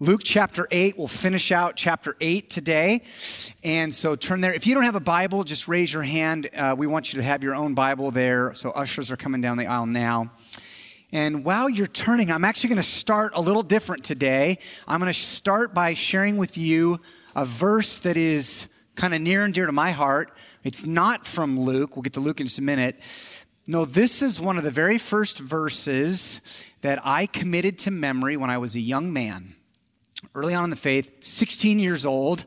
Luke chapter 8, we'll finish out chapter 8 today. And so turn there. If you don't have a Bible, just raise your hand. Uh, we want you to have your own Bible there. So ushers are coming down the aisle now. And while you're turning, I'm actually going to start a little different today. I'm going to start by sharing with you a verse that is kind of near and dear to my heart. It's not from Luke. We'll get to Luke in just a minute. No, this is one of the very first verses that I committed to memory when I was a young man early on in the faith, 16 years old,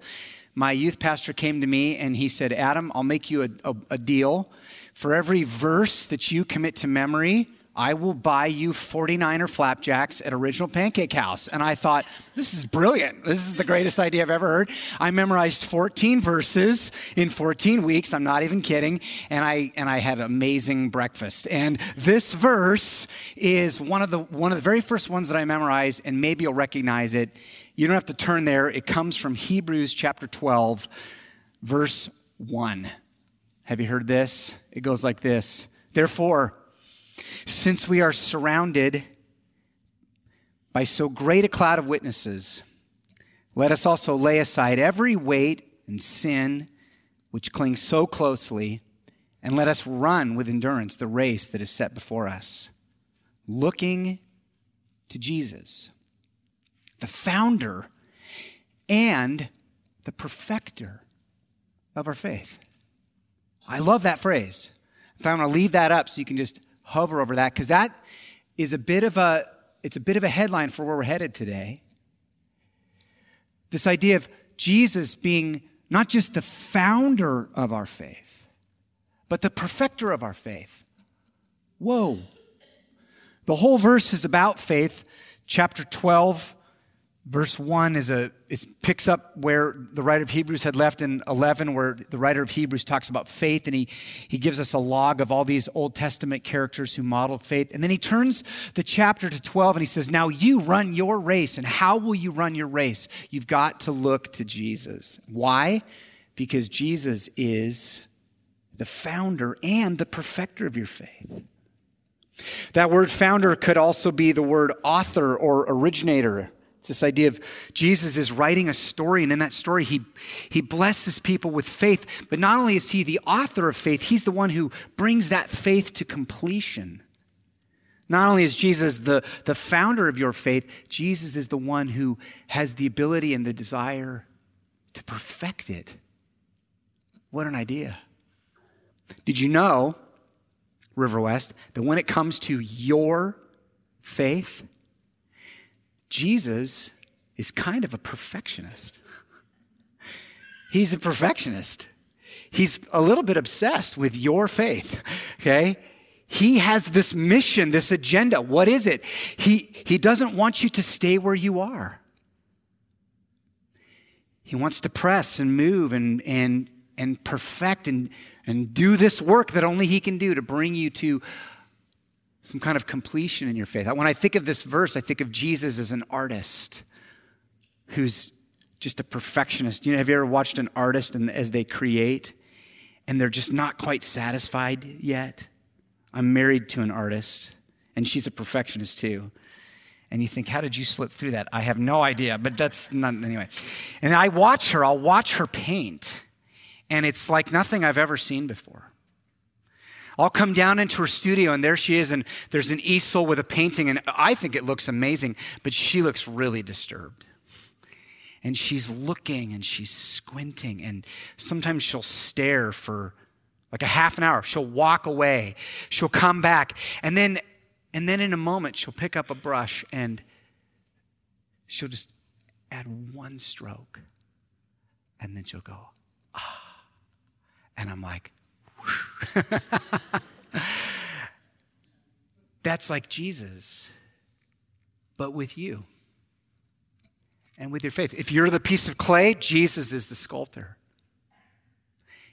my youth pastor came to me and he said, Adam, I'll make you a, a, a, deal. For every verse that you commit to memory, I will buy you 49er flapjacks at Original Pancake House. And I thought, this is brilliant. This is the greatest idea I've ever heard. I memorized 14 verses in 14 weeks. I'm not even kidding. And I, and I had amazing breakfast. And this verse is one of the, one of the very first ones that I memorized, and maybe you'll recognize it. You don't have to turn there. It comes from Hebrews chapter 12, verse 1. Have you heard this? It goes like this Therefore, since we are surrounded by so great a cloud of witnesses, let us also lay aside every weight and sin which clings so closely, and let us run with endurance the race that is set before us, looking to Jesus the founder, and the perfecter of our faith. I love that phrase. In fact, I'm going to leave that up so you can just hover over that because that is a bit of a it's a bit of a headline for where we're headed today. This idea of Jesus being not just the founder of our faith, but the perfecter of our faith. Whoa. The whole verse is about faith. Chapter 12 Verse 1 is a, is, picks up where the writer of Hebrews had left in 11, where the writer of Hebrews talks about faith, and he, he gives us a log of all these Old Testament characters who modeled faith. And then he turns the chapter to 12 and he says, Now you run your race. And how will you run your race? You've got to look to Jesus. Why? Because Jesus is the founder and the perfecter of your faith. That word founder could also be the word author or originator. It's this idea of Jesus is writing a story, and in that story, he, he blesses people with faith. But not only is he the author of faith, he's the one who brings that faith to completion. Not only is Jesus the, the founder of your faith, Jesus is the one who has the ability and the desire to perfect it. What an idea. Did you know, River West, that when it comes to your faith, Jesus is kind of a perfectionist. He's a perfectionist. He's a little bit obsessed with your faith, okay? He has this mission, this agenda. What is it? He, he doesn't want you to stay where you are. He wants to press and move and, and, and perfect and, and do this work that only He can do to bring you to some kind of completion in your faith. When I think of this verse, I think of Jesus as an artist who's just a perfectionist. You know, have you ever watched an artist and as they create and they're just not quite satisfied yet? I'm married to an artist and she's a perfectionist too. And you think, how did you slip through that? I have no idea, but that's not, anyway. And I watch her, I'll watch her paint, and it's like nothing I've ever seen before. I'll come down into her studio and there she is, and there's an easel with a painting, and I think it looks amazing, but she looks really disturbed. And she's looking and she's squinting, and sometimes she'll stare for like a half an hour. She'll walk away, she'll come back, and then and then in a moment she'll pick up a brush and she'll just add one stroke. And then she'll go, ah. And I'm like, That's like Jesus, but with you and with your faith. If you're the piece of clay, Jesus is the sculptor.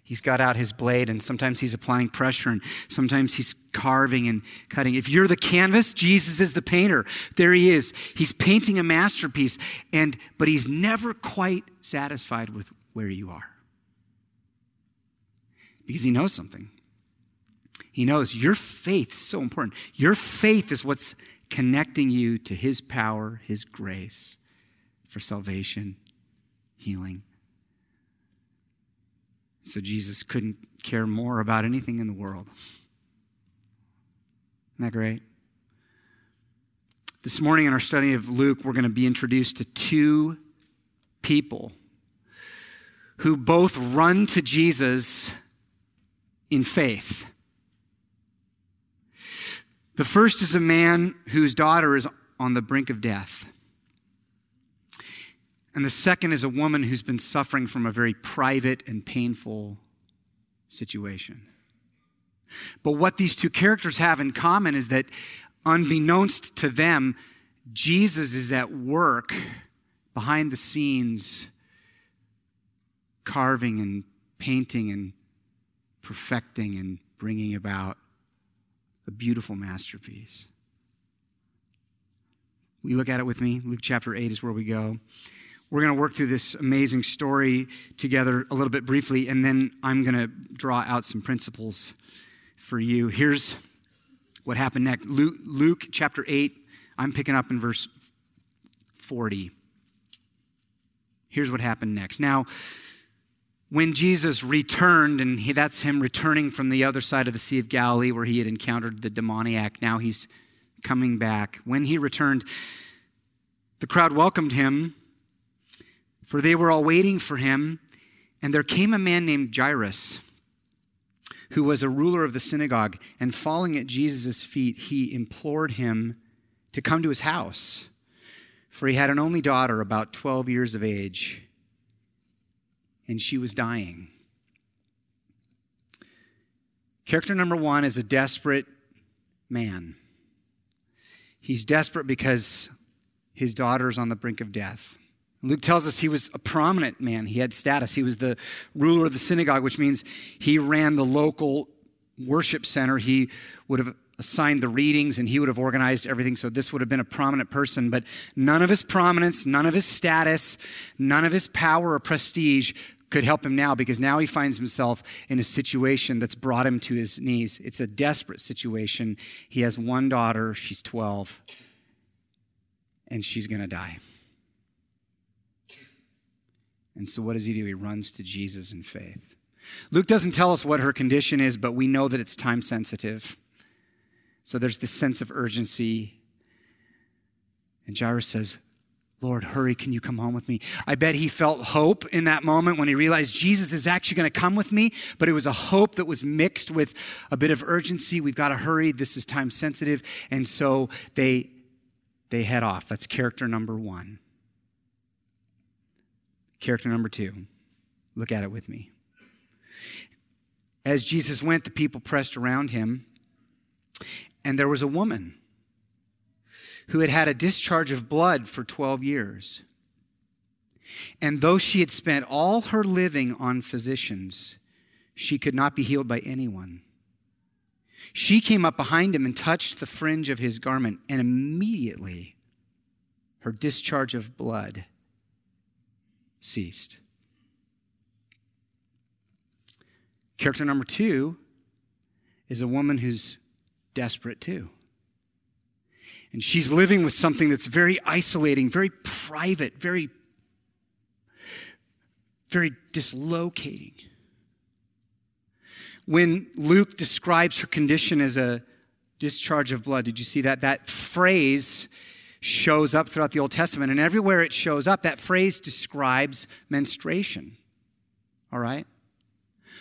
He's got out his blade, and sometimes he's applying pressure, and sometimes he's carving and cutting. If you're the canvas, Jesus is the painter. There he is. He's painting a masterpiece, and but he's never quite satisfied with where you are because he knows something. He knows your faith is so important. Your faith is what's connecting you to his power, his grace, for salvation, healing. So Jesus couldn't care more about anything in the world. Isn't that great? This morning in our study of Luke, we're going to be introduced to two people who both run to Jesus in faith. The first is a man whose daughter is on the brink of death. And the second is a woman who's been suffering from a very private and painful situation. But what these two characters have in common is that, unbeknownst to them, Jesus is at work behind the scenes, carving and painting and perfecting and bringing about a beautiful masterpiece. We look at it with me. Luke chapter 8 is where we go. We're going to work through this amazing story together a little bit briefly, and then I'm going to draw out some principles for you. Here's what happened next Luke, Luke chapter 8, I'm picking up in verse 40. Here's what happened next. Now, when Jesus returned, and he, that's him returning from the other side of the Sea of Galilee where he had encountered the demoniac, now he's coming back. When he returned, the crowd welcomed him, for they were all waiting for him. And there came a man named Jairus, who was a ruler of the synagogue, and falling at Jesus' feet, he implored him to come to his house, for he had an only daughter, about 12 years of age and she was dying. Character number one is a desperate man. He's desperate because his daughter is on the brink of death. Luke tells us he was a prominent man. He had status. He was the ruler of the synagogue, which means he ran the local worship center. He would have assigned the readings and he would have organized everything. So this would have been a prominent person, but none of his prominence, none of his status, none of his power or prestige could help him now because now he finds himself in a situation that's brought him to his knees. It's a desperate situation. He has one daughter, she's 12, and she's going to die. And so, what does he do? He runs to Jesus in faith. Luke doesn't tell us what her condition is, but we know that it's time sensitive. So, there's this sense of urgency. And Jairus says, Lord, hurry, can you come home with me? I bet he felt hope in that moment when he realized Jesus is actually going to come with me, but it was a hope that was mixed with a bit of urgency. We've got to hurry. This is time sensitive. And so they, they head off. That's character number one. Character number two. Look at it with me. As Jesus went, the people pressed around him, and there was a woman who had had a discharge of blood for 12 years. And though she had spent all her living on physicians, she could not be healed by anyone. She came up behind him and touched the fringe of his garment, and immediately her discharge of blood ceased. Character number two is a woman who's desperate too. And she's living with something that's very isolating, very private, very, very dislocating. When Luke describes her condition as a discharge of blood, did you see that? That phrase shows up throughout the Old Testament, and everywhere it shows up, that phrase describes menstruation. All right?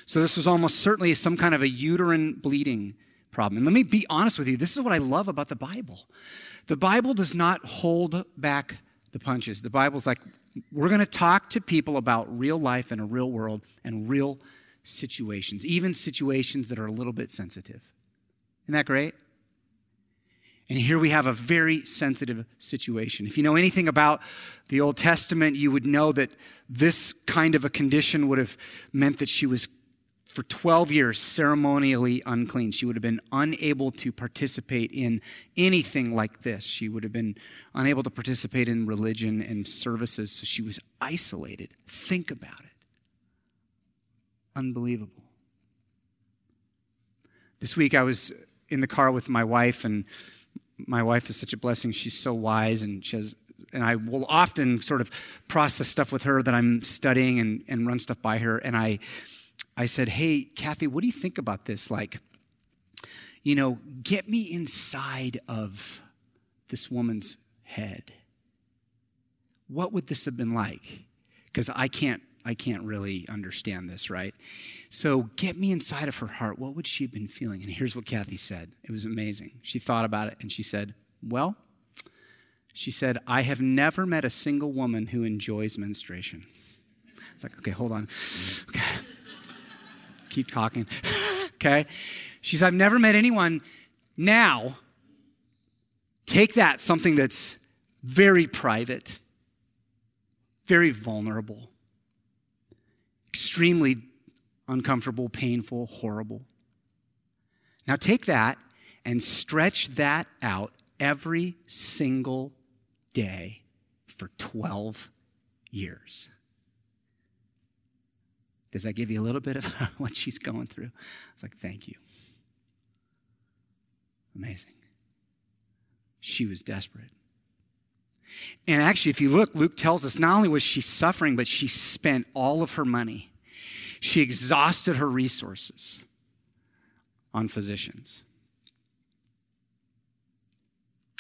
So this was almost certainly some kind of a uterine bleeding problem. And let me be honest with you this is what I love about the Bible. The Bible does not hold back the punches. The Bible's like, we're going to talk to people about real life and a real world and real situations, even situations that are a little bit sensitive. Isn't that great? And here we have a very sensitive situation. If you know anything about the Old Testament, you would know that this kind of a condition would have meant that she was for 12 years ceremonially unclean. She would have been unable to participate in anything like this. She would have been unable to participate in religion and services, so she was isolated. Think about it. Unbelievable. This week I was in the car with my wife, and my wife is such a blessing. She's so wise, and she has and I will often sort of process stuff with her that I'm studying and, and run stuff by her. And I, I said, Hey, Kathy, what do you think about this? Like, you know, get me inside of this woman's head. What would this have been like? Because I can't, I can't really understand this, right? So get me inside of her heart. What would she have been feeling? And here's what Kathy said. It was amazing. She thought about it and she said, Well, she said, I have never met a single woman who enjoys menstruation. It's like, okay, hold on. Okay. Keep talking. okay. She said, I've never met anyone. Now, take that, something that's very private, very vulnerable, extremely uncomfortable, painful, horrible. Now, take that and stretch that out every single day for 12 years. Does that give you a little bit of what she's going through? It's like, thank you. Amazing. She was desperate. And actually, if you look, Luke tells us not only was she suffering, but she spent all of her money. She exhausted her resources on physicians.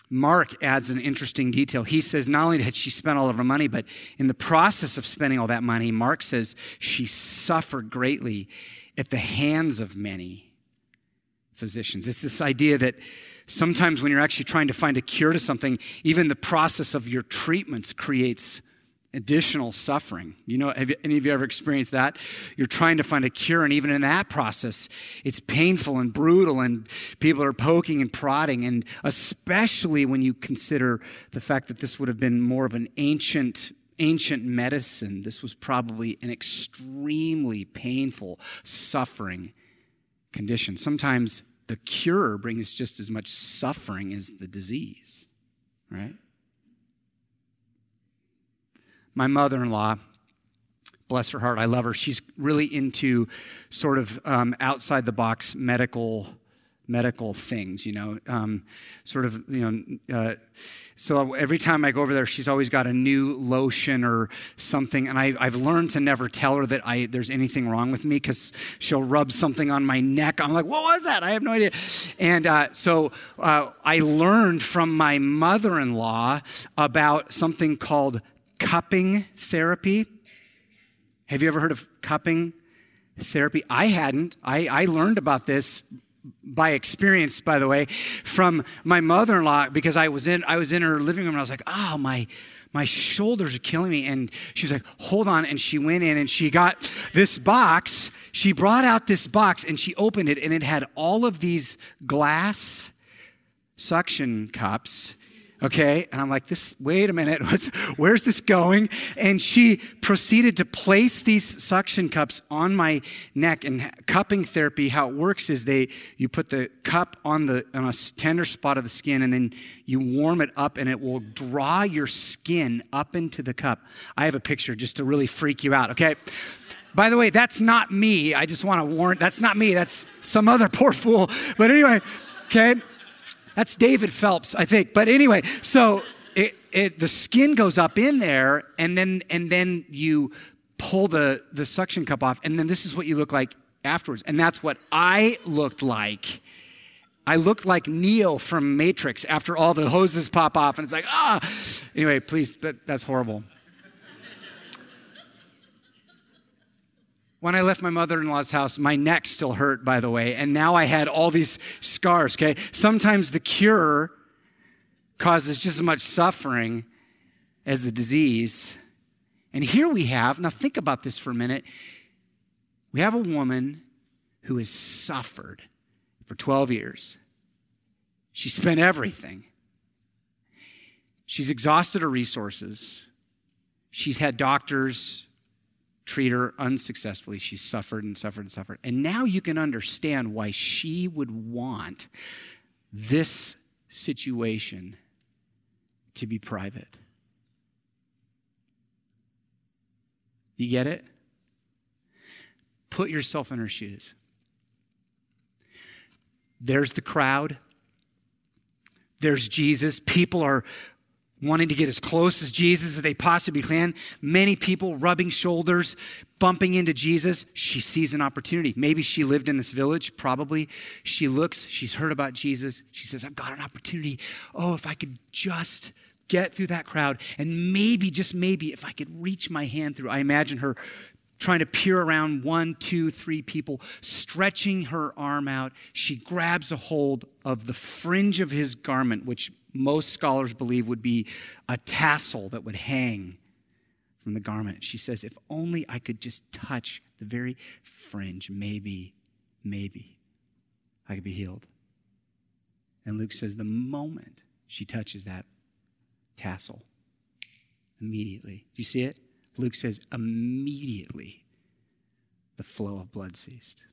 Mark adds an interesting detail. He says not only had she spent all of her money, but in the process of spending all that money, Mark says she suffered greatly at the hands of many physicians. It's this idea that sometimes when you're actually trying to find a cure to something, even the process of your treatments creates additional suffering. You know, have any of you ever experienced that? You're trying to find a cure, and even in that process, it's painful and brutal, and people are poking and prodding. And especially when you consider the fact that this would have been more of an ancient ancient medicine this was probably an extremely painful suffering condition sometimes the cure brings just as much suffering as the disease right my mother in law, bless her heart, I love her. She's really into sort of um, outside the box medical medical things, you know, um, sort of, you know. Uh, so every time I go over there, she's always got a new lotion or something, and I, have learned to never tell her that I there's anything wrong with me because she'll rub something on my neck. I'm like, what was that? I have no idea. And uh, so uh, I learned from my mother-in-law about something called cupping therapy. Have you ever heard of cupping therapy? I hadn't. I, I learned about this by experience, by the way, from my mother-in-law because I was in I was in her living room and I was like, oh my my shoulders are killing me. And she was like, hold on. And she went in and she got this box. She brought out this box and she opened it and it had all of these glass suction cups okay? And i'm like this wait a minute where's this going? And she proceeded to place these suction cups on my neck. And cupping therapy how it works is they you put the cup on the on a tender spot of the skin and then you warm it up and it will draw your skin up into the cup. I have a picture just to really freak you out okay? By the way that's not me. I just want to warn that's not me that's some other poor fool. But anyway okay that's David Phelps, I think. But anyway, so it, it, the skin goes up in there, and then and then you pull the the suction cup off, and then this is what you look like afterwards. And that's what I looked like. I looked like Neo from Matrix after all the hoses pop off, and it's like ah. Anyway, please, but that's horrible. When I left my mother in law's house, my neck still hurt, by the way, and now I had all these scars, okay? Sometimes the cure causes just as much suffering as the disease. And here we have, now think about this for a minute. We have a woman who has suffered for 12 years. She spent everything. She's exhausted her resources. She's had doctors treat her unsuccessfully. She suffered and suffered and suffered. And now you can understand why she would want this situation to be private. You get it? Put yourself in her shoes. There's the crowd. There's Jesus. People are wanting to get as close as Jesus as they possibly can. Many people rubbing shoulders, bumping into Jesus. She sees an opportunity. Maybe she lived in this village, probably. She looks, she's heard about Jesus. She says, I've got an opportunity. Oh, if I could just get through that crowd, and maybe, just maybe, if I could reach my hand through. I imagine her trying to peer around one, two, three people, stretching her arm out. She grabs a hold of the fringe of his garment, which most scholars believe would be a tassel that would hang from the garment. She says, If only I could just touch the very fringe, maybe, maybe I could be healed. And Luke says, The moment she touches that tassel, immediately, you see it? Luke says, immediately the flow of blood ceased.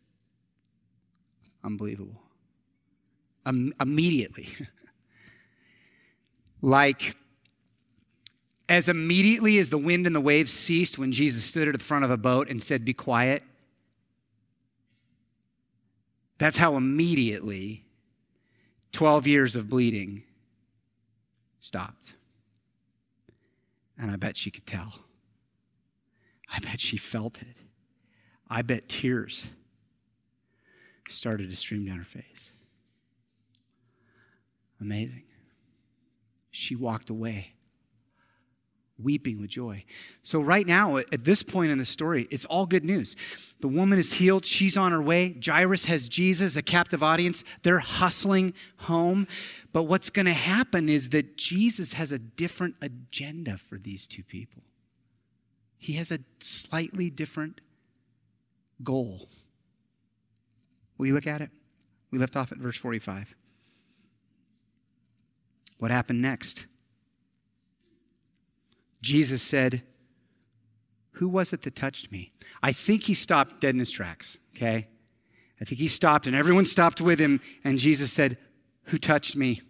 Unbelievable. Um, immediately. like, as immediately as the wind and the waves ceased when Jesus stood at the front of a boat and said, Be quiet. That's how immediately 12 years of bleeding stopped. And I bet she could tell. I bet she felt it. I bet tears started to stream down her face. Amazing. She walked away, weeping with joy. So, right now, at this point in the story, it's all good news. The woman is healed. She's on her way. Jairus has Jesus, a captive audience. They're hustling home. But what's going to happen is that Jesus has a different agenda for these two people. He has a slightly different goal. Will you look at it? We left off at verse 45. What happened next? Jesus said, Who was it that touched me? I think he stopped dead in his tracks, okay? I think he stopped and everyone stopped with him, and Jesus said, Who touched me?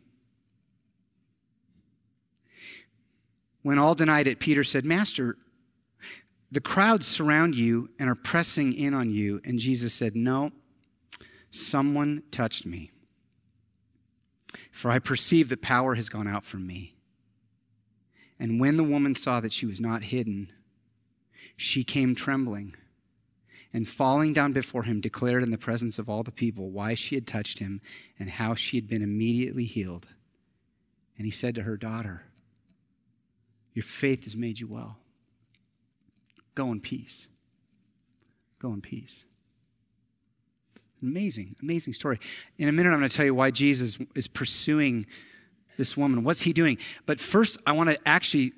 When all denied it, Peter said, Master, the crowds surround you and are pressing in on you. And Jesus said, No, someone touched me. For I perceive that power has gone out from me. And when the woman saw that she was not hidden, she came trembling and falling down before him declared in the presence of all the people why she had touched him and how she had been immediately healed. And he said to her, Daughter, your faith has made you well. Go in peace. Go in peace. Amazing, amazing story. In a minute, I'm going to tell you why Jesus is pursuing this woman. What's he doing? But first, I want to actually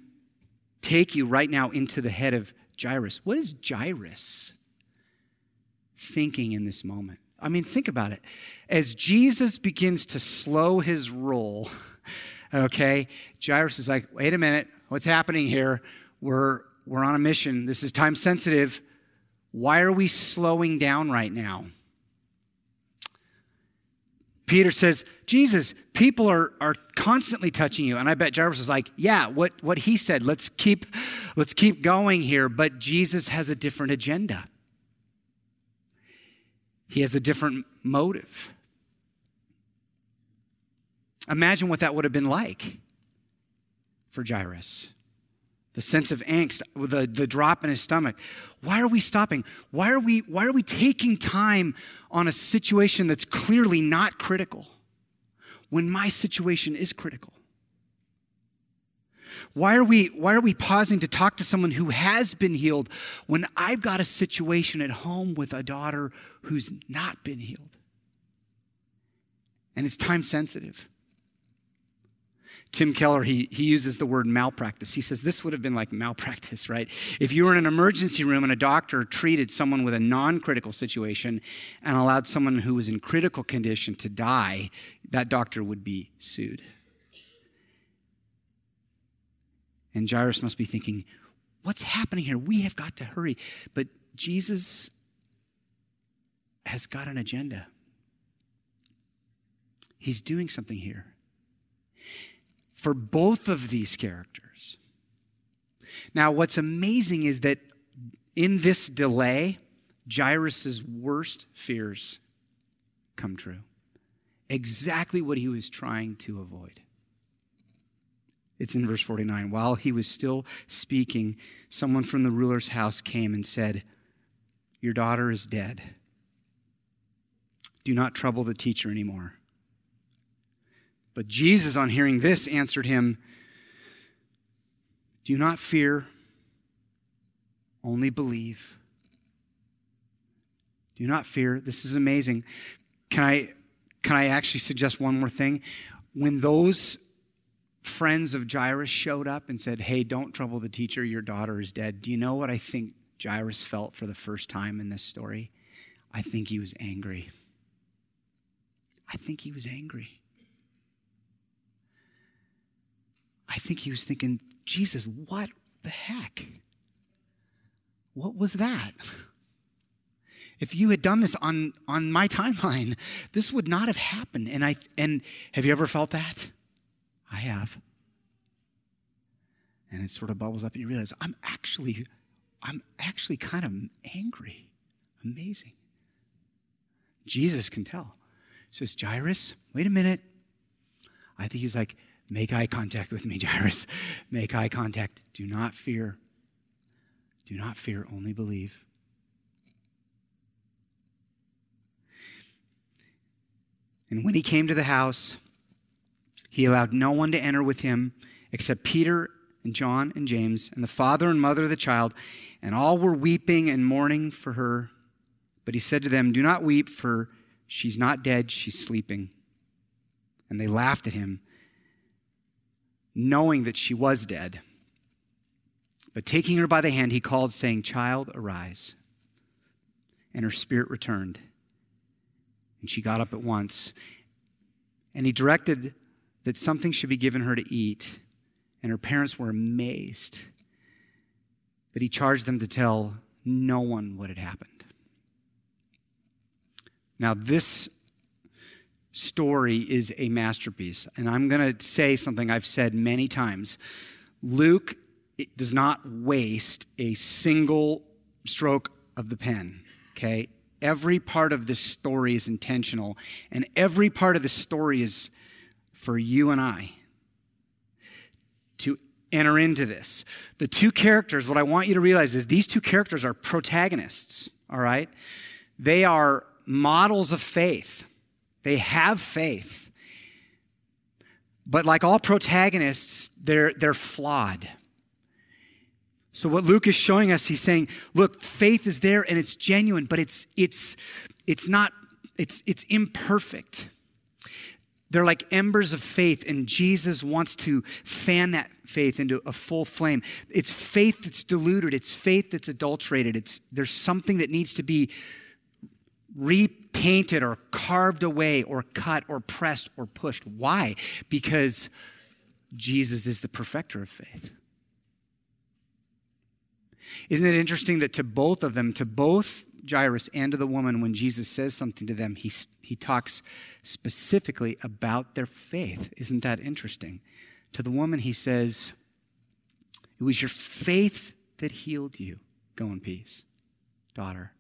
take you right now into the head of Jairus. What is Jairus thinking in this moment? I mean, think about it. As Jesus begins to slow his roll, okay, Jairus is like, wait a minute, what's happening here? We're we're on a mission. This is time sensitive. Why are we slowing down right now? Peter says, Jesus, people are, are constantly touching you. And I bet Jairus is like, yeah, what, what he said, let's keep, let's keep going here. But Jesus has a different agenda. He has a different motive. Imagine what that would have been like for Jairus the sense of angst, the, the drop in his stomach. Why are we stopping? Why are we, why are we taking time on a situation that's clearly not critical when my situation is critical? Why are we, why are we pausing to talk to someone who has been healed when I've got a situation at home with a daughter who's not been healed? And it's time sensitive. Tim Keller, he, he uses the word malpractice. He says this would have been like malpractice, right? If you were in an emergency room and a doctor treated someone with a non critical situation and allowed someone who was in critical condition to die, that doctor would be sued. And Jairus must be thinking, what's happening here? We have got to hurry. But Jesus has got an agenda. He's doing something here for both of these characters. Now, what's amazing is that in this delay, Jairus' worst fears come true. Exactly what he was trying to avoid. It's in verse 49. While he was still speaking, someone from the ruler's house came and said, Your daughter is dead. Do not trouble the teacher anymore. But Jesus, on hearing this, answered him, Do not fear, only believe. Do not fear. This is amazing. Can I, can I actually suggest one more thing? When those friends of Jairus showed up and said, Hey, don't trouble the teacher, your daughter is dead, do you know what I think Jairus felt for the first time in this story? I think he was angry. I think he was angry. I think he was thinking, Jesus, what the heck? What was that? If you had done this on, on my timeline, this would not have happened. And I and have you ever felt that? I have. And it sort of bubbles up and you realize I'm actually I'm actually kind of angry. Amazing. Jesus can tell. He says, Jairus, wait a minute. I think he's like, make eye contact with me, Jairus. Make eye contact. Do not fear. Do not fear, only believe. And when he came to the house, he allowed no one to enter with him except Peter and John and James and the father and mother of the child, and all were weeping and mourning for her. But he said to them, Do not weep, for she's not dead, she's sleeping. And they laughed at him, knowing that she was dead. But taking her by the hand, he called, saying, Child, arise. And her spirit returned. And she got up at once. And he directed that something should be given her to eat. And her parents were amazed. But he charged them to tell no one what had happened. Now, this story is a masterpiece. And I'm going to say something I've said many times. Luke does not waste a single stroke of the pen, okay? Every part of this story is intentional, and every part of the story is for you and I to enter into this. The two characters, what I want you to realize is these two characters are protagonists, all right? They are models of faith, they have faith. But like all protagonists, they're, they're flawed. So what Luke is showing us, he's saying, look, faith is there and it's genuine, but it's it's it's not it's it's imperfect. They're like embers of faith, and Jesus wants to fan that faith into a full flame. It's faith that's diluted, it's faith that's adulterated. It's there's something that needs to be repainted or carved away or cut or pressed or pushed. Why? Because Jesus is the perfecter of faith. Isn't it interesting that to both of them, to both Jairus and to the woman, when Jesus says something to them, he, he talks specifically about their faith. Isn't that interesting? To the woman, he says, It was your faith that healed you. Go in peace, daughter.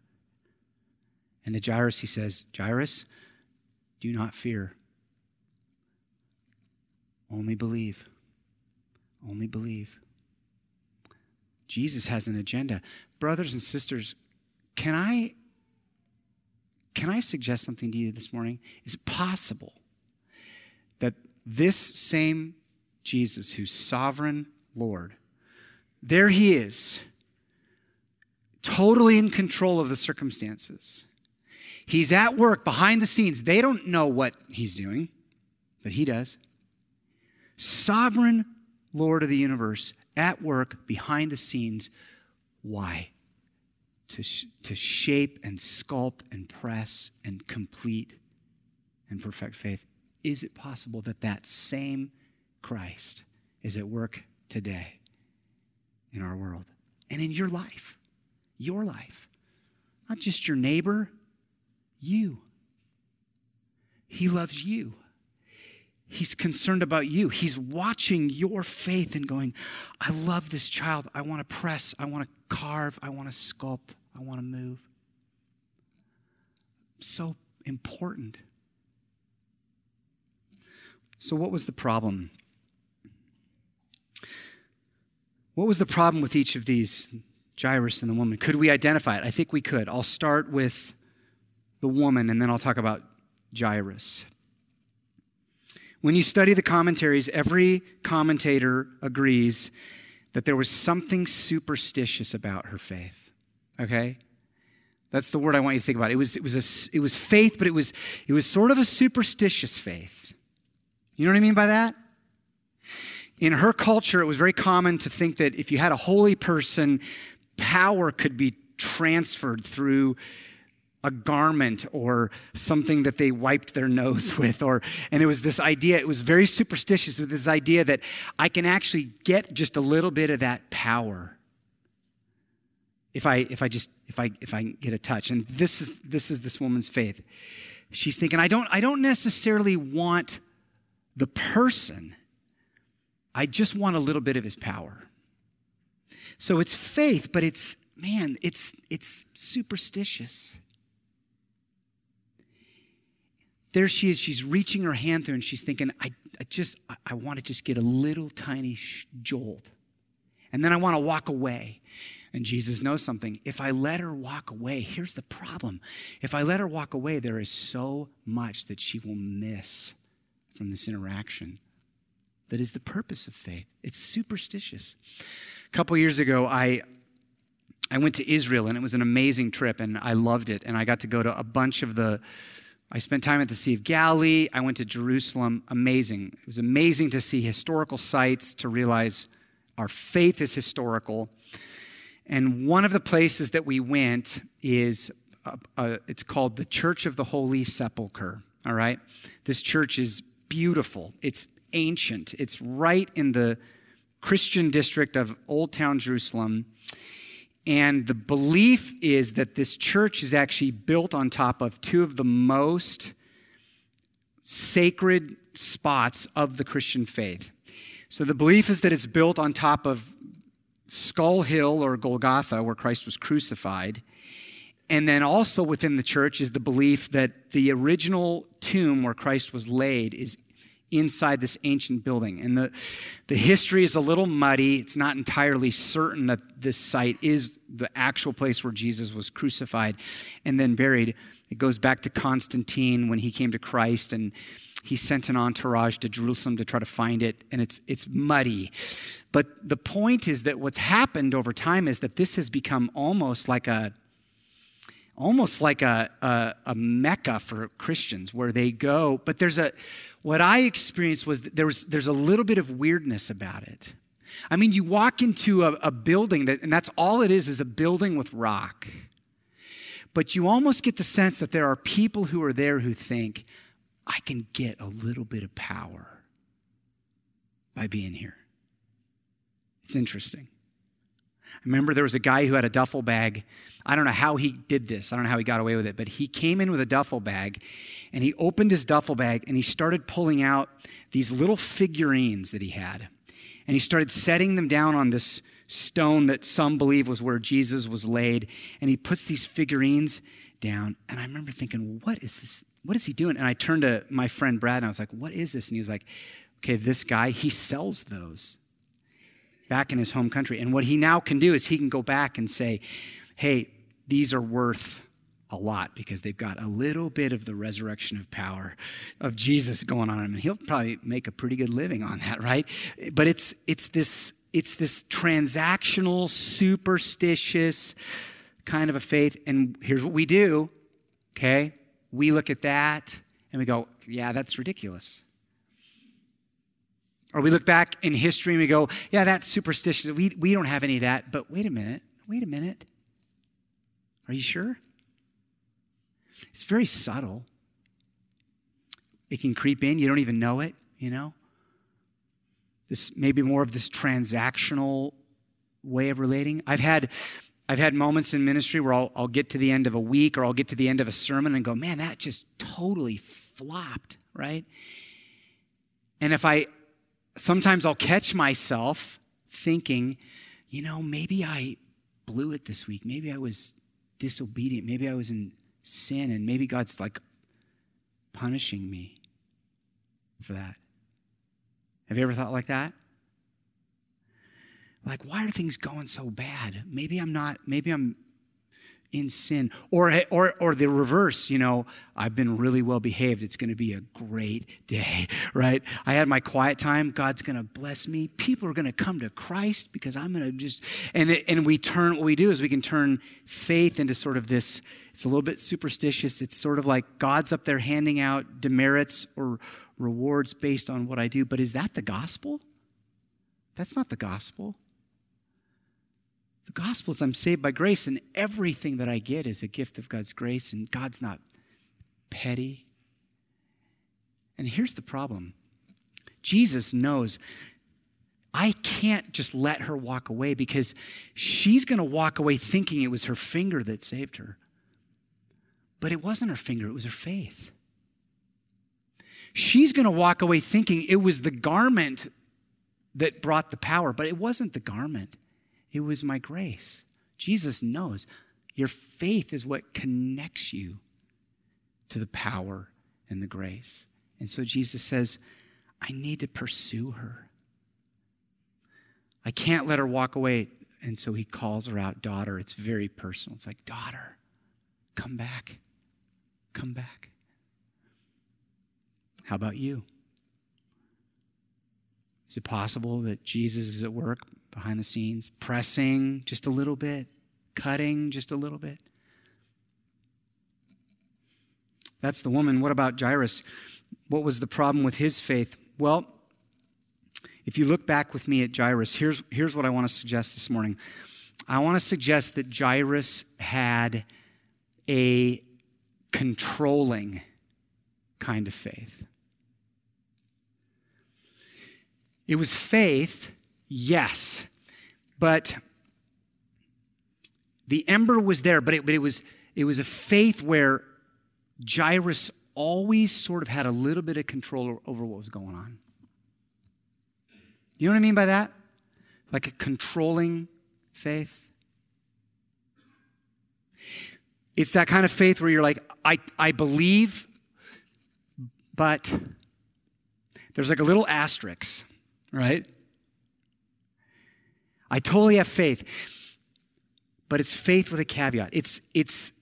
And to Jairus, he says, Jairus, do not fear. Only believe. Only believe. Jesus has an agenda. Brothers and sisters, can I can I suggest something to you this morning? Is it possible that this same Jesus, who's sovereign Lord, there he is, totally in control of the circumstances. He's at work behind the scenes. They don't know what he's doing, but he does. Sovereign Lord of the universe, at work behind the scenes. Why? To, sh- to shape and sculpt and press and complete and perfect faith. Is it possible that that same Christ is at work today in our world and in your life? Your life. Not just your neighbor, you. He loves you. He's concerned about you. He's watching your faith and going, I love this child. I want to press. I want to carve. I want to sculpt. I want to move. So important. So, what was the problem? What was the problem with each of these, Jairus and the woman? Could we identify it? I think we could. I'll start with the woman and then I'll talk about Jairus. When you study the commentaries, every commentator agrees that there was something superstitious about her faith. Okay? That's the word I want you to think about. It was, it was, a, it was faith, but it was, it was sort of a superstitious faith. You know what I mean by that? In her culture, it was very common to think that if you had a holy person, power could be transferred through a garment or something that they wiped their nose with or and it was this idea it was very superstitious with this idea that i can actually get just a little bit of that power if i if i just if i if i get a touch. And this is this is this woman's faith. She's thinking i don't i don't necessarily want the person. I just want a little bit of his power. So it's faith but it's man it's it's superstitious there she is. She's reaching her hand through and she's thinking, I, I just, I, I want to just get a little tiny sh- jolt. And then I want to walk away. And Jesus knows something. If I let her walk away, here's the problem. If I let her walk away, there is so much that she will miss from this interaction. That is the purpose of faith. It's superstitious. A couple years ago, I I went to Israel and it was an amazing trip and I loved it. And I got to go to a bunch of the I spent time at the Sea of Galilee. I went to Jerusalem. Amazing. It was amazing to see historical sites, to realize our faith is historical. And one of the places that we went is, uh, uh, it's called the Church of the Holy Sepulchre. All right? This church is beautiful. It's ancient. It's right in the Christian district of Old Town Jerusalem. And the belief is that this church is actually built on top of two of the most sacred spots of the Christian faith. So the belief is that it's built on top of Skull Hill or Golgotha, where Christ was crucified. And then also within the church is the belief that the original tomb where Christ was laid is inside this ancient building. And the, the history is a little muddy. It's not entirely certain that this site is the actual place where Jesus was crucified and then buried. It goes back to Constantine when he came to Christ and he sent an entourage to Jerusalem to try to find it, and it's, it's muddy. But the point is that what's happened over time is that this has become almost like a almost like a, a, a mecca for Christians where they go. But there's a, what I experienced was there was, there's a little bit of weirdness about it. I mean, you walk into a, a building that, and that's all it is, is a building with rock. But you almost get the sense that there are people who are there who think, I can get a little bit of power by being here. It's interesting. I remember there was a guy who had a duffel bag I don't know how he did this. I don't know how he got away with it, but he came in with a duffel bag and he opened his duffel bag and he started pulling out these little figurines that he had. And he started setting them down on this stone that some believe was where Jesus was laid. And he puts these figurines down. And I remember thinking, what is this? What is he doing? And I turned to my friend Brad and I was like, what is this? And he was like, okay, this guy, he sells those back in his home country. And what he now can do is he can go back and say, hey, these are worth a lot because they've got a little bit of the resurrection of power of Jesus going on. I mean, he'll probably make a pretty good living on that, right? But it's it's this it's this transactional, superstitious kind of a faith. And here's what we do, okay? We look at that and we go, yeah, that's ridiculous. Or we look back in history and we go, yeah, that's superstitious. We, we don't have any of that. But wait a minute, wait a minute. Are you sure? It's very subtle. It can creep in, you don't even know it, you know? This maybe more of this transactional way of relating. I've had I've had moments in ministry where I'll, I'll get to the end of a week or I'll get to the end of a sermon and go, man, that just totally flopped, right? And if I, sometimes I'll catch myself thinking, you know, maybe I blew it this week. Maybe I was disobedient. Maybe I was in sin, and maybe God's like punishing me for that. Have you ever thought like that? like, why are things going so bad? Maybe I'm not, maybe I'm in sin. Or, or, or the reverse, you know, I've been really well behaved. It's going to be a great day, right? I had my quiet time. God's going to bless me. People are going to come to Christ because I'm going to just, and, and we turn, what we do is we can turn faith into sort of this, it's a little bit superstitious. It's sort of like God's up there handing out demerits or rewards based on what I do. But is that the gospel? That's not the gospel. Gospel is I'm saved by grace, and everything that I get is a gift of God's grace, and God's not petty. And here's the problem Jesus knows I can't just let her walk away because she's going to walk away thinking it was her finger that saved her. But it wasn't her finger, it was her faith. She's going to walk away thinking it was the garment that brought the power, but it wasn't the garment. It was my grace. Jesus knows your faith is what connects you to the power and the grace. And so Jesus says, I need to pursue her. I can't let her walk away. And so he calls her out, daughter. It's very personal. It's like, daughter, come back. Come back. How about you? Is it possible that Jesus is at work behind the scenes, pressing just a little bit, cutting just a little bit. That's the woman. What about Jairus? What was the problem with his faith? Well, if you look back with me at Jairus, here's, here's what I want to suggest this morning. I want to suggest that Jairus had a controlling kind of faith. It was faith Yes. But the ember was there, but it, but it was it was a faith where Jairus always sort of had a little bit of control over what was going on. You know what I mean by that? Like a controlling faith. It's that kind of faith where you're like, I, I believe, but there's like a little asterisk, right? I totally have faith. But it's faith with a caveat. It's, it's,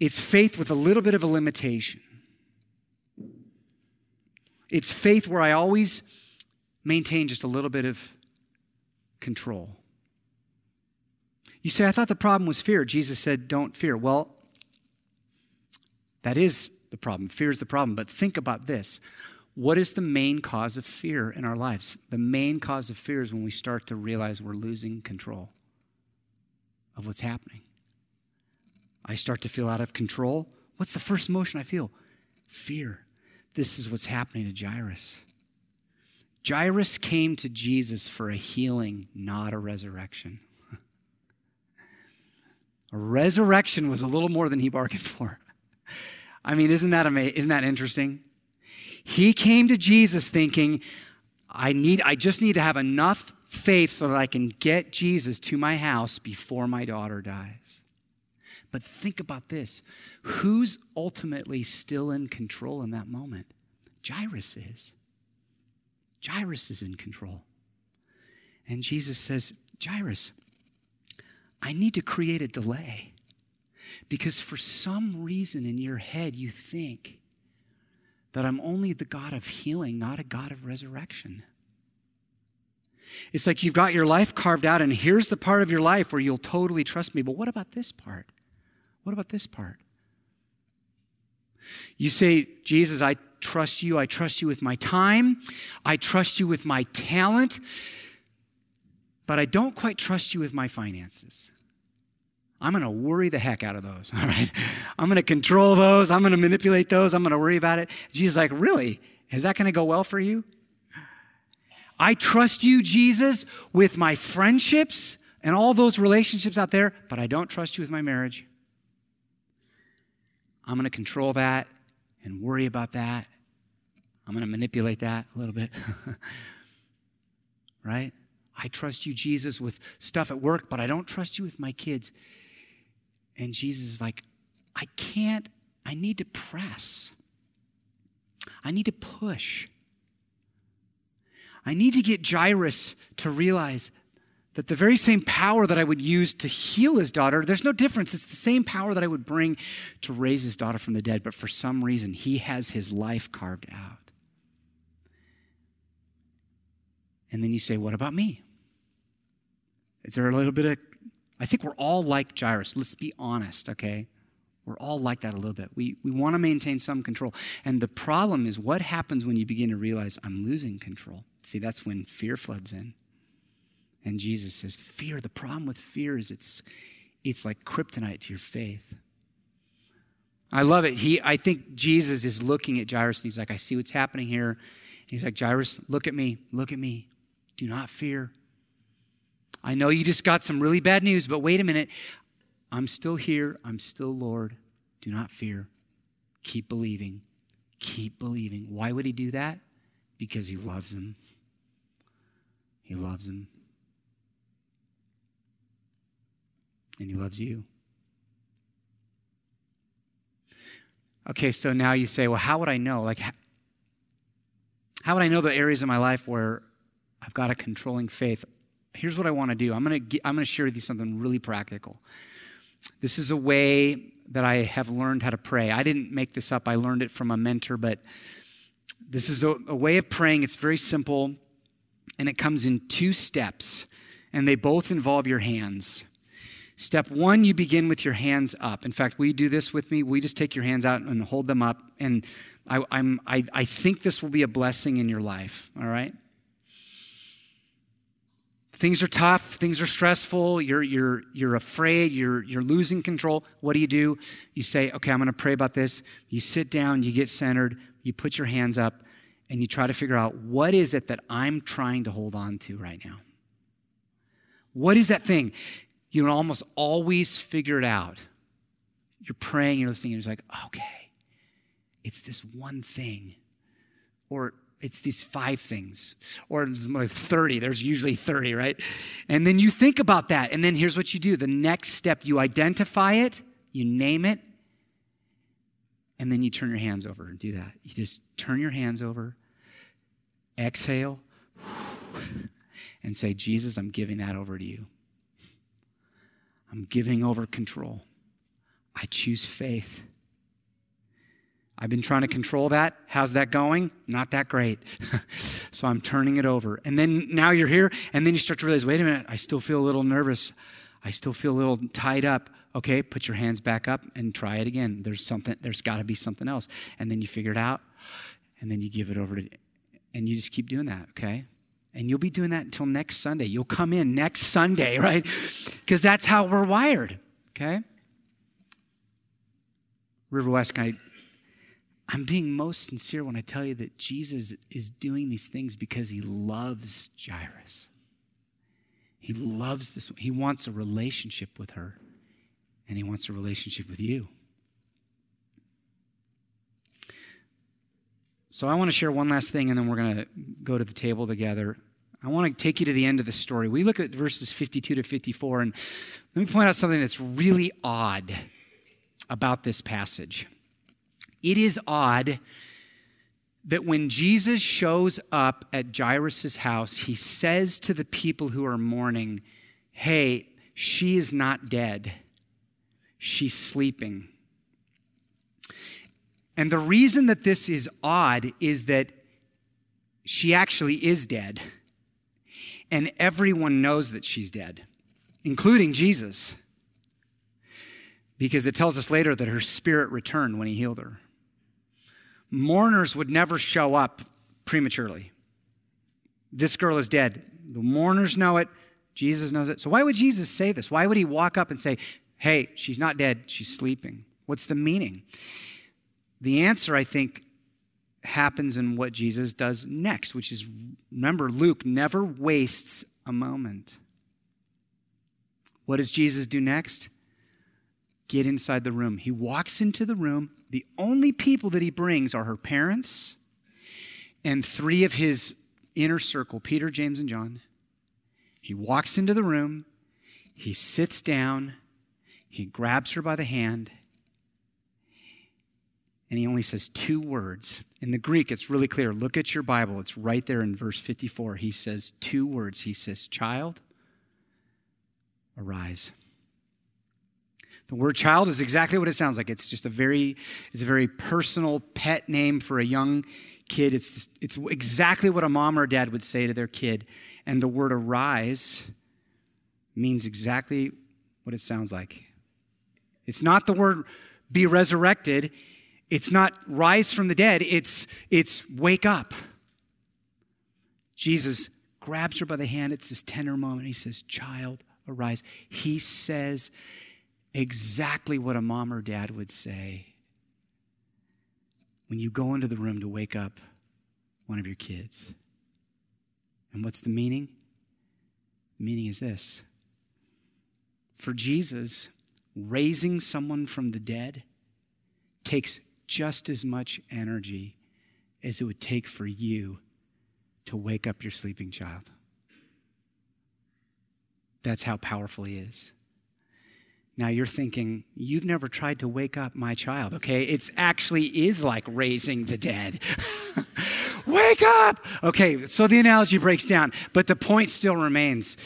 it's faith with a little bit of a limitation. It's faith where I always maintain just a little bit of control. You say, I thought the problem was fear. Jesus said, Don't fear. Well, that is the problem. Fear is the problem. But think about this what is the main cause of fear in our lives? The main cause of fear is when we start to realize we're losing control of what's happening. I start to feel out of control. What's the first emotion I feel? Fear. This is what's happening to Jairus. Jairus came to Jesus for a healing, not a resurrection. a resurrection was a little more than he bargained for. I mean, isn't that amazing? Isn't that interesting? He came to Jesus thinking, I need I just need to have enough faith so that I can get Jesus to my house before my daughter dies. But think about this. Who's ultimately still in control in that moment? Jairus is. Jairus is in control. And Jesus says, Jairus, I need to create a delay because for some reason in your head you think that I'm only the God of healing, not a God of resurrection. It's like you've got your life carved out, and here's the part of your life where you'll totally trust me. But what about this part? What about this part? You say, Jesus, I trust you. I trust you with my time. I trust you with my talent. But I don't quite trust you with my finances. I'm going to worry the heck out of those, all right? I'm going to control those. I'm going to manipulate those. I'm going to worry about it. Jesus like, really? Is that going to go well for you? I trust you, Jesus, with my friendships and all those relationships out there, but I don't trust you with my marriage. I'm going to control that and worry about that. I'm going to manipulate that a little bit. right? I trust you, Jesus, with stuff at work, but I don't trust you with my kids. And Jesus is like, I can't, I need to press. I need to push. I need to get Jairus to realize that the very same power that I would use to heal his daughter, there's no difference. It's the same power that I would bring to raise his daughter from the dead, but for some reason, he has his life carved out. And then you say, What about me? Is there a little bit of, I think we're all like Jairus. Let's be honest, okay? We're all like that a little bit. We, we want to maintain some control. And the problem is what happens when you begin to realize I'm losing control? See, that's when fear floods in. And Jesus says, Fear, the problem with fear is it's, it's like kryptonite to your faith. I love it. He, I think Jesus is looking at Jairus and he's like, I see what's happening here. He's like, Jairus, look at me, look at me. Do not fear. I know you just got some really bad news, but wait a minute. I'm still here. I'm still Lord. Do not fear. Keep believing. Keep believing. Why would he do that? Because he loves him. He loves him. And he loves you. Okay, so now you say, well, how would I know? Like, how would I know the areas of my life where I've got a controlling faith? Here's what I want to do. I'm going to I'm going to share with you something really practical. This is a way that I have learned how to pray. I didn't make this up, I learned it from a mentor, but this is a, a way of praying. It's very simple, and it comes in two steps, and they both involve your hands. Step one, you begin with your hands up. In fact, we do this with me. We just take your hands out and hold them up. And I, am I, I think this will be a blessing in your life, all right? Things are tough, things are stressful, you're, you're, you're afraid, you're, you're losing control. What do you do? You say, okay, I'm going to pray about this. You sit down, you get centered, you put your hands up, and you try to figure out what is it that I'm trying to hold on to right now? What is that thing? You almost always figure it out. You're praying, you're listening, and you're like, okay, it's this one thing. Or it's these five things or 30 there's usually 30 right? And then you think about that and then here's what you do. The next step you identify it you name it and then you turn your hands over and do that. You just turn your hands over exhale and say jesus i'm giving that over to you. I'm giving over control. I choose faith I've been trying to control that. How's that going? Not that great. so I'm turning it over. And then now you're here, and then you start to realize wait a minute, I still feel a little nervous. I still feel a little tied up. Okay, put your hands back up and try it again. There's something, there's got to be something else. And then you figure it out, and then you give it over to, and you just keep doing that, okay? And you'll be doing that until next Sunday. You'll come in next Sunday, right? Because that's how we're wired, okay? River West, can I I'm being most sincere when I tell you that Jesus is doing these things because he loves Jairus. He loves this. He wants a relationship with her, and he wants a relationship with you. So I want to share one last thing, and then we're going to go to the table together. I want to take you to the end of the story. We look at verses 52 to 54, and let me point out something that's really odd about this passage. It is odd that when Jesus shows up at Jairus' house, he says to the people who are mourning, Hey, she is not dead, she's sleeping. And the reason that this is odd is that she actually is dead. And everyone knows that she's dead, including Jesus, because it tells us later that her spirit returned when he healed her mourners would never show up prematurely. This girl is dead. The mourners know it. Jesus knows it. So why would Jesus say this? Why would he walk up and say, hey, she's not dead, she's sleeping? What's the meaning? The answer, I think, happens in what Jesus does next, which is remember, Luke never wastes a moment. What does Jesus do next? Get inside the room. He walks into the room the only people that he brings are her parents and three of his inner circle Peter, James, and John. He walks into the room, he sits down, he grabs her by the hand, and he only says two words. In the Greek, it's really clear. Look at your Bible, it's right there in verse 54. He says two words. He says, Child, arise. The word child is exactly what it sounds like. It's just a very, it's a very personal pet name for a young kid. It's, it's exactly what a mom or dad would say to their kid. And the word arise means exactly what it sounds like. It's not the word be resurrected. It's not rise from the dead. It's, it's wake up. Jesus grabs her by the hand. It's this tender moment. He says, Child, arise. He says exactly what a mom or dad would say when you go into the room to wake up one of your kids. And what's the meaning? The meaning is this for Jesus, raising someone from the dead takes just as much energy as it would take for you to wake up your sleeping child. That's how powerful he is. Now you're thinking, you've never tried to wake up my child, okay? It's actually is like raising the dead. wake up! Okay, so the analogy breaks down, but the point still remains.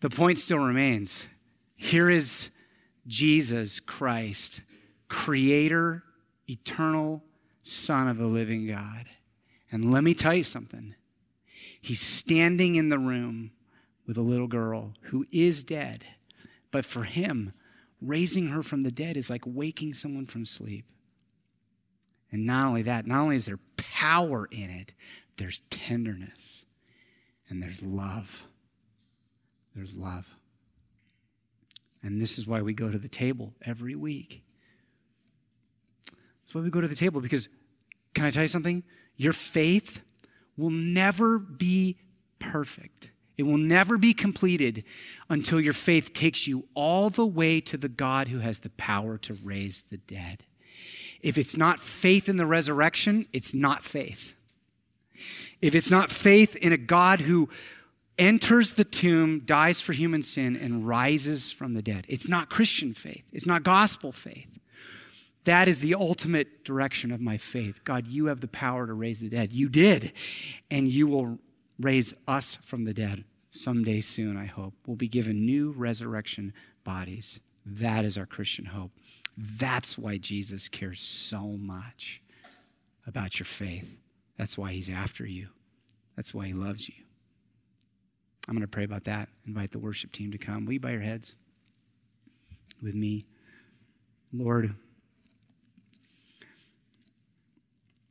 The point still remains. Here is Jesus Christ, creator, eternal Son of the living God. And let me tell you something. He's standing in the room with a little girl who is dead but for him, raising her from the dead is like waking someone from sleep. And not only that, not only is there power in it, there's tenderness and there's love. There's love. And this is why we go to the table every week. That's why we go to the table because, can I tell you something? Your faith will never be perfect. It will never be completed until your faith takes you all the way to the God who has the power to raise the dead. If it's not faith in the resurrection, it's not faith. If it's not faith in a God who enters the tomb, dies for human sin, and rises from the dead, it's not Christian faith. It's not gospel faith. That is the ultimate direction of my faith. God, you have the power to raise the dead. You did, and you will raise us from the dead someday soon, I hope, We'll be given new resurrection bodies. That is our Christian hope. That's why Jesus cares so much about your faith. That's why he's after you. That's why he loves you. I'm going to pray about that. Invite the worship team to come. Will you bow your heads with me? Lord,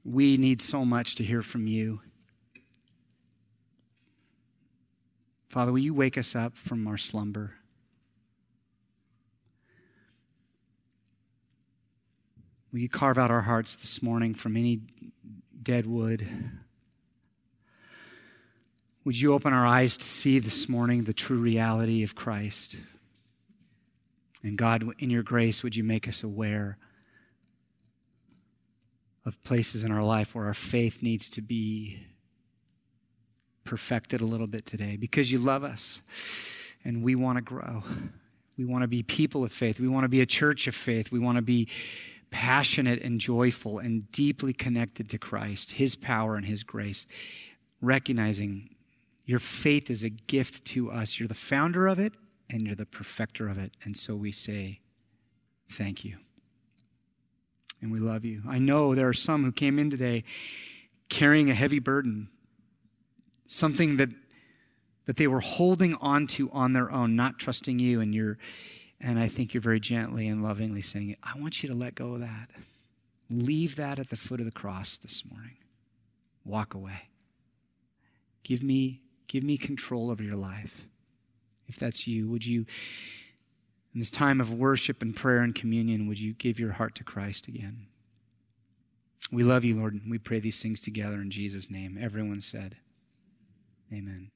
we need so much to hear from you. Father, will you wake us up from our slumber? Will you carve out our hearts this morning from any dead wood? Would you open our eyes to see this morning the true reality of Christ? And God, in your grace, would you make us aware of places in our life where our faith needs to be perfected a little bit today because you love us and we want to grow. We want to be people of faith. We want to be a church of faith. We want to be passionate and joyful and deeply connected to Christ, His power and His grace, recognizing your faith is a gift to us. You're the founder of it and you're the perfecter of it. And so we say, thank you. And we love you. I know there are some who came in today carrying a heavy burden something that that they were holding on to on their own, not trusting you, and you're and I think you're very gently and lovingly saying, I want you to let go of that. Leave that at the foot of the cross this morning. Walk away. Give me, give me control over your life. If that's you, would you, in this time of worship and prayer and communion, would you give your heart to Christ again? We love you, Lord, and we pray these things together in Jesus' name. Everyone said, Amen.